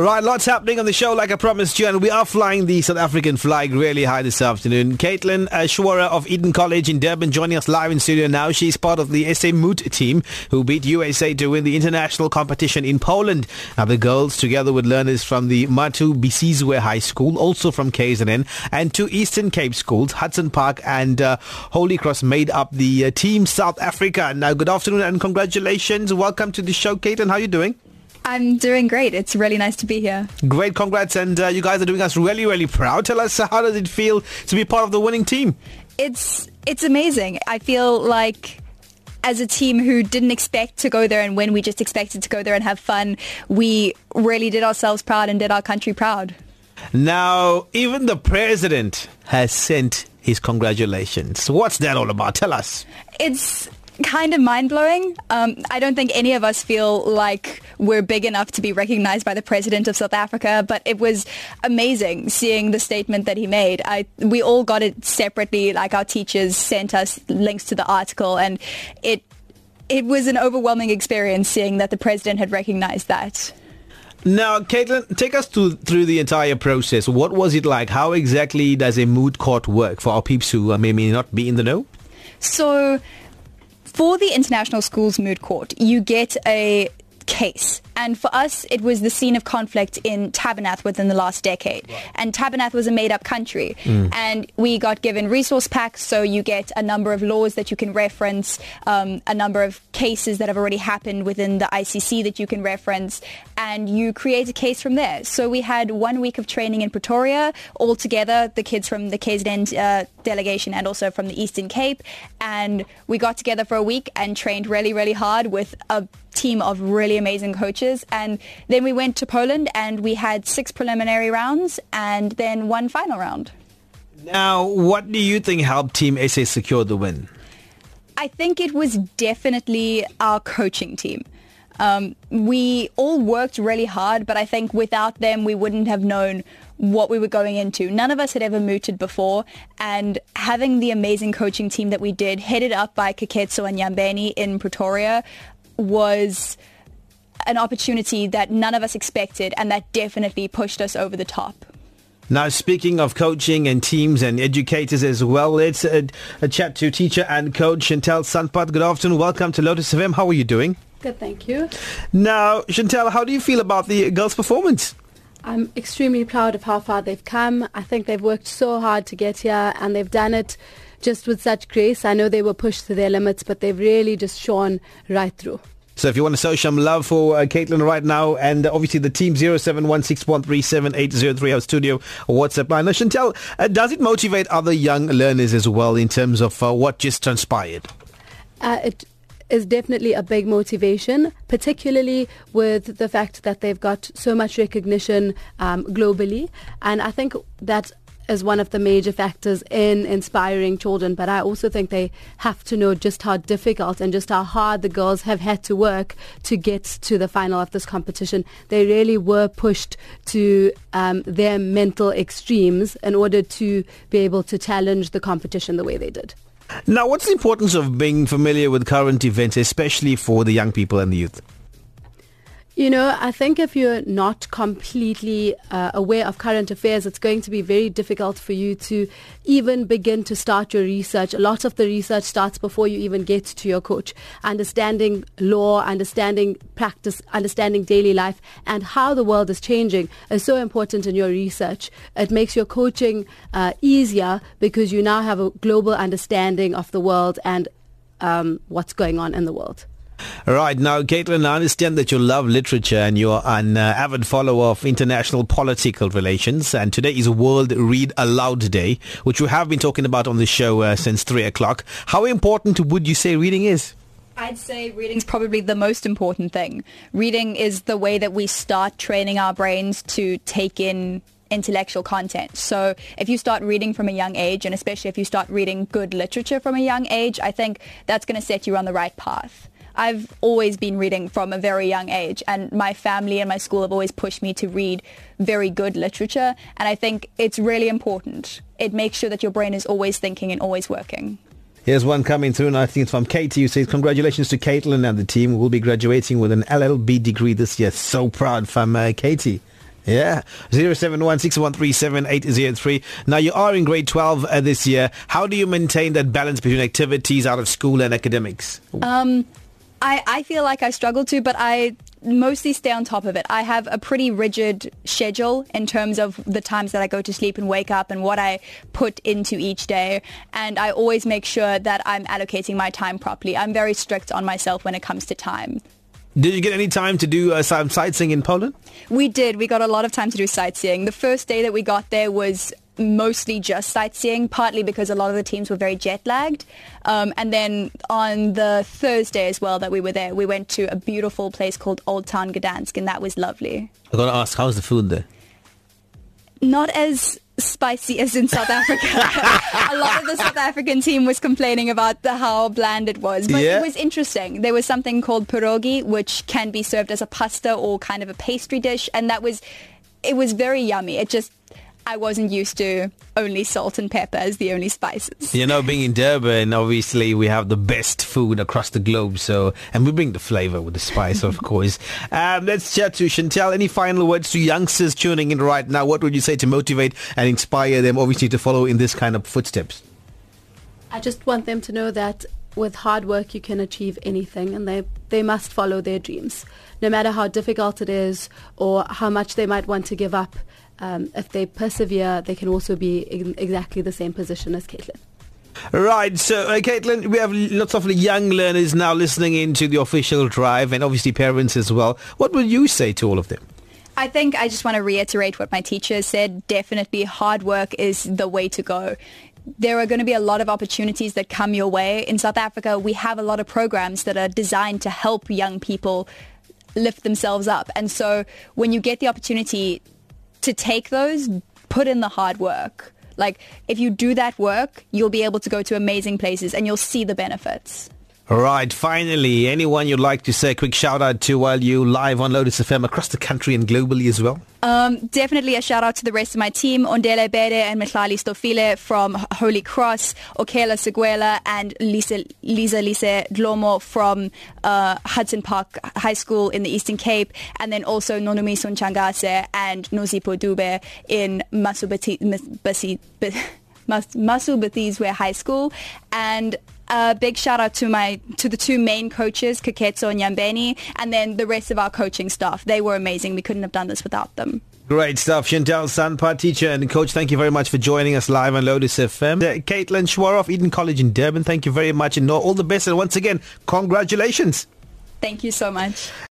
Right, lots happening on the show, like I promised you, and we are flying the South African flag really high this afternoon. Caitlin uh, Schwarer of Eden College in Durban joining us live in studio now. She's part of the SA Moot team who beat USA to win the international competition in Poland. Now, the girls, together with learners from the Mathubesizwe High School, also from KZN, and two Eastern Cape schools, Hudson Park and uh, Holy Cross, made up the uh, Team South Africa. Now, good afternoon and congratulations. Welcome to the show, Caitlin. How are you doing? I'm doing great. It's really nice to be here. Great, congrats, and uh, you guys are doing us really, really proud. Tell us, how does it feel to be part of the winning team? It's it's amazing. I feel like as a team who didn't expect to go there and win, we just expected to go there and have fun. We really did ourselves proud and did our country proud. Now, even the president has sent his congratulations. What's that all about? Tell us. It's kind of mind blowing. Um, I don't think any of us feel like we're big enough to be recognized by the president of South Africa, but it was amazing seeing the statement that he made. I, we all got it separately, like our teachers sent us links to the article, and it it was an overwhelming experience seeing that the president had recognized that. Now, Caitlin, take us to, through the entire process. What was it like? How exactly does a moot court work for our peeps who uh, may, may not be in the know? So for the International Schools Moot Court, you get a case. And for us, it was the scene of conflict in Tabernath within the last decade. Right. And Tabernath was a made-up country. Mm. And we got given resource packs, so you get a number of laws that you can reference, um, a number of cases that have already happened within the ICC that you can reference, and you create a case from there. So we had one week of training in Pretoria, all together, the kids from the KZN uh, delegation and also from the Eastern Cape. And we got together for a week and trained really, really hard with a team of really amazing coaches. And then we went to Poland and we had six preliminary rounds and then one final round. Now, what do you think helped Team SA secure the win? I think it was definitely our coaching team. Um, we all worked really hard, but I think without them, we wouldn't have known what we were going into. None of us had ever mooted before, and having the amazing coaching team that we did, headed up by Keketso and Yambeni in Pretoria, was an opportunity that none of us expected and that definitely pushed us over the top. Now, speaking of coaching and teams and educators as well, let's uh, a chat to teacher and coach Chantal Sunpath. Good afternoon. Welcome to Lotus FM. How are you doing? Good, thank you. Now, Chantal, how do you feel about the girls' performance? I'm extremely proud of how far they've come. I think they've worked so hard to get here and they've done it just with such grace. I know they were pushed to their limits, but they've really just shone right through. So if you want to show some love for uh, Caitlin right now, and uh, obviously the team 0716137803, our studio WhatsApp line. Now, Chantal, uh, does it motivate other young learners as well in terms of uh, what just transpired? Uh, it is definitely a big motivation, particularly with the fact that they've got so much recognition um, globally. And I think that as one of the major factors in inspiring children, but I also think they have to know just how difficult and just how hard the girls have had to work to get to the final of this competition. They really were pushed to um, their mental extremes in order to be able to challenge the competition the way they did. Now, what's the importance of being familiar with current events, especially for the young people and the youth? You know, I think if you're not completely uh, aware of current affairs, it's going to be very difficult for you to even begin to start your research. A lot of the research starts before you even get to your coach. Understanding law, understanding practice, understanding daily life, and how the world is changing is so important in your research. It makes your coaching uh, easier because you now have a global understanding of the world and um, what's going on in the world. Right. Now, Caitlin, I understand that you love literature and you're an uh, avid follower of international political relations. And today is World Read Aloud Day, which we have been talking about on the show uh, since 3 o'clock. How important would you say reading is? I'd say reading's probably the most important thing. Reading is the way that we start training our brains to take in intellectual content. So if you start reading from a young age, and especially if you start reading good literature from a young age, I think that's going to set you on the right path. I've always been reading from a very young age and my family and my school have always pushed me to read very good literature and I think it's really important. It makes sure that your brain is always thinking and always working. Here's one coming through, and I think it's from Katie, who says, Congratulations to Caitlin and the team who will be graduating with an LLB degree this year. So proud from uh, Katie. Yeah, 0716137803. Now, you are in grade 12 uh, this year. How do you maintain that balance between activities out of school and academics? Um, I, I feel like I struggle to, but I mostly stay on top of it. I have a pretty rigid schedule in terms of the times that I go to sleep and wake up and what I put into each day. And I always make sure that I'm allocating my time properly. I'm very strict on myself when it comes to time. Did you get any time to do uh, some sightseeing in Poland? We did. We got a lot of time to do sightseeing. The first day that we got there was mostly just sightseeing, partly because a lot of the teams were very jet lagged. Um, and then on the Thursday as well that we were there, we went to a beautiful place called Old Town Gdansk, and that was lovely. I got to ask, how's the food there? Not as spicy as in South Africa. a lot of the South African team was complaining about the, how bland it was, but Yeah. it was interesting. There was something called pierogi, which can be served as a pasta or kind of a pastry dish, and that was it was very yummy. It just I wasn't used to only salt and pepper as the only spices. You know, being in Durban, obviously we have the best food across the globe. So, and we bring the flavor with the spice, of course. Um, let's chat to Chantal. Any final words to youngsters tuning in right now? What would you say to motivate and inspire them, obviously, to follow in this kind of footsteps? I just want them to know that with hard work you can achieve anything and they, they must follow their dreams. No matter how difficult it is or how much they might want to give up, um, if they persevere, they can also be in exactly the same position as Caitlin. Right, so uh, Caitlin, we have lots of young learners now listening into the official drive, and obviously parents as well. What would you say to all of them? I think I just want to reiterate what my teacher said. Definitely hard work is the way to go. There are going to be a lot of opportunities that come your way. In South Africa, we have a lot of programs that are designed to help young people lift themselves up. And so when you get the opportunity to take those, put in the hard work. Like if you do that work, you'll be able to go to amazing places and you'll see the benefits. Right, finally, anyone you'd like to say a quick shout out to while you live on Lotus FM across the country and globally as well? Um, definitely a shout out to the rest of my team, Ondele Bede and Mihlali Stofile from Holy Cross, Okela Seguela and Lisa, Lisa Lise Dlomo from uh, Hudson Park High School in the Eastern Cape, and then also Nonumiso Nchangase and Nozipo Dube in Masubati, Basi, Mas- High School. And a big shout out to my to the two main coaches, Kaketso and Yambeni, and then the rest of our coaching staff. They were amazing. We couldn't have done this without them. Great stuff. Chantal Sunpath, teacher and coach, thank you very much for joining us live on Lotus FM. Uh, Caitlin Schwarer of Eden College in Durban, thank you very much and all the best. And once again, congratulations. Thank you so much.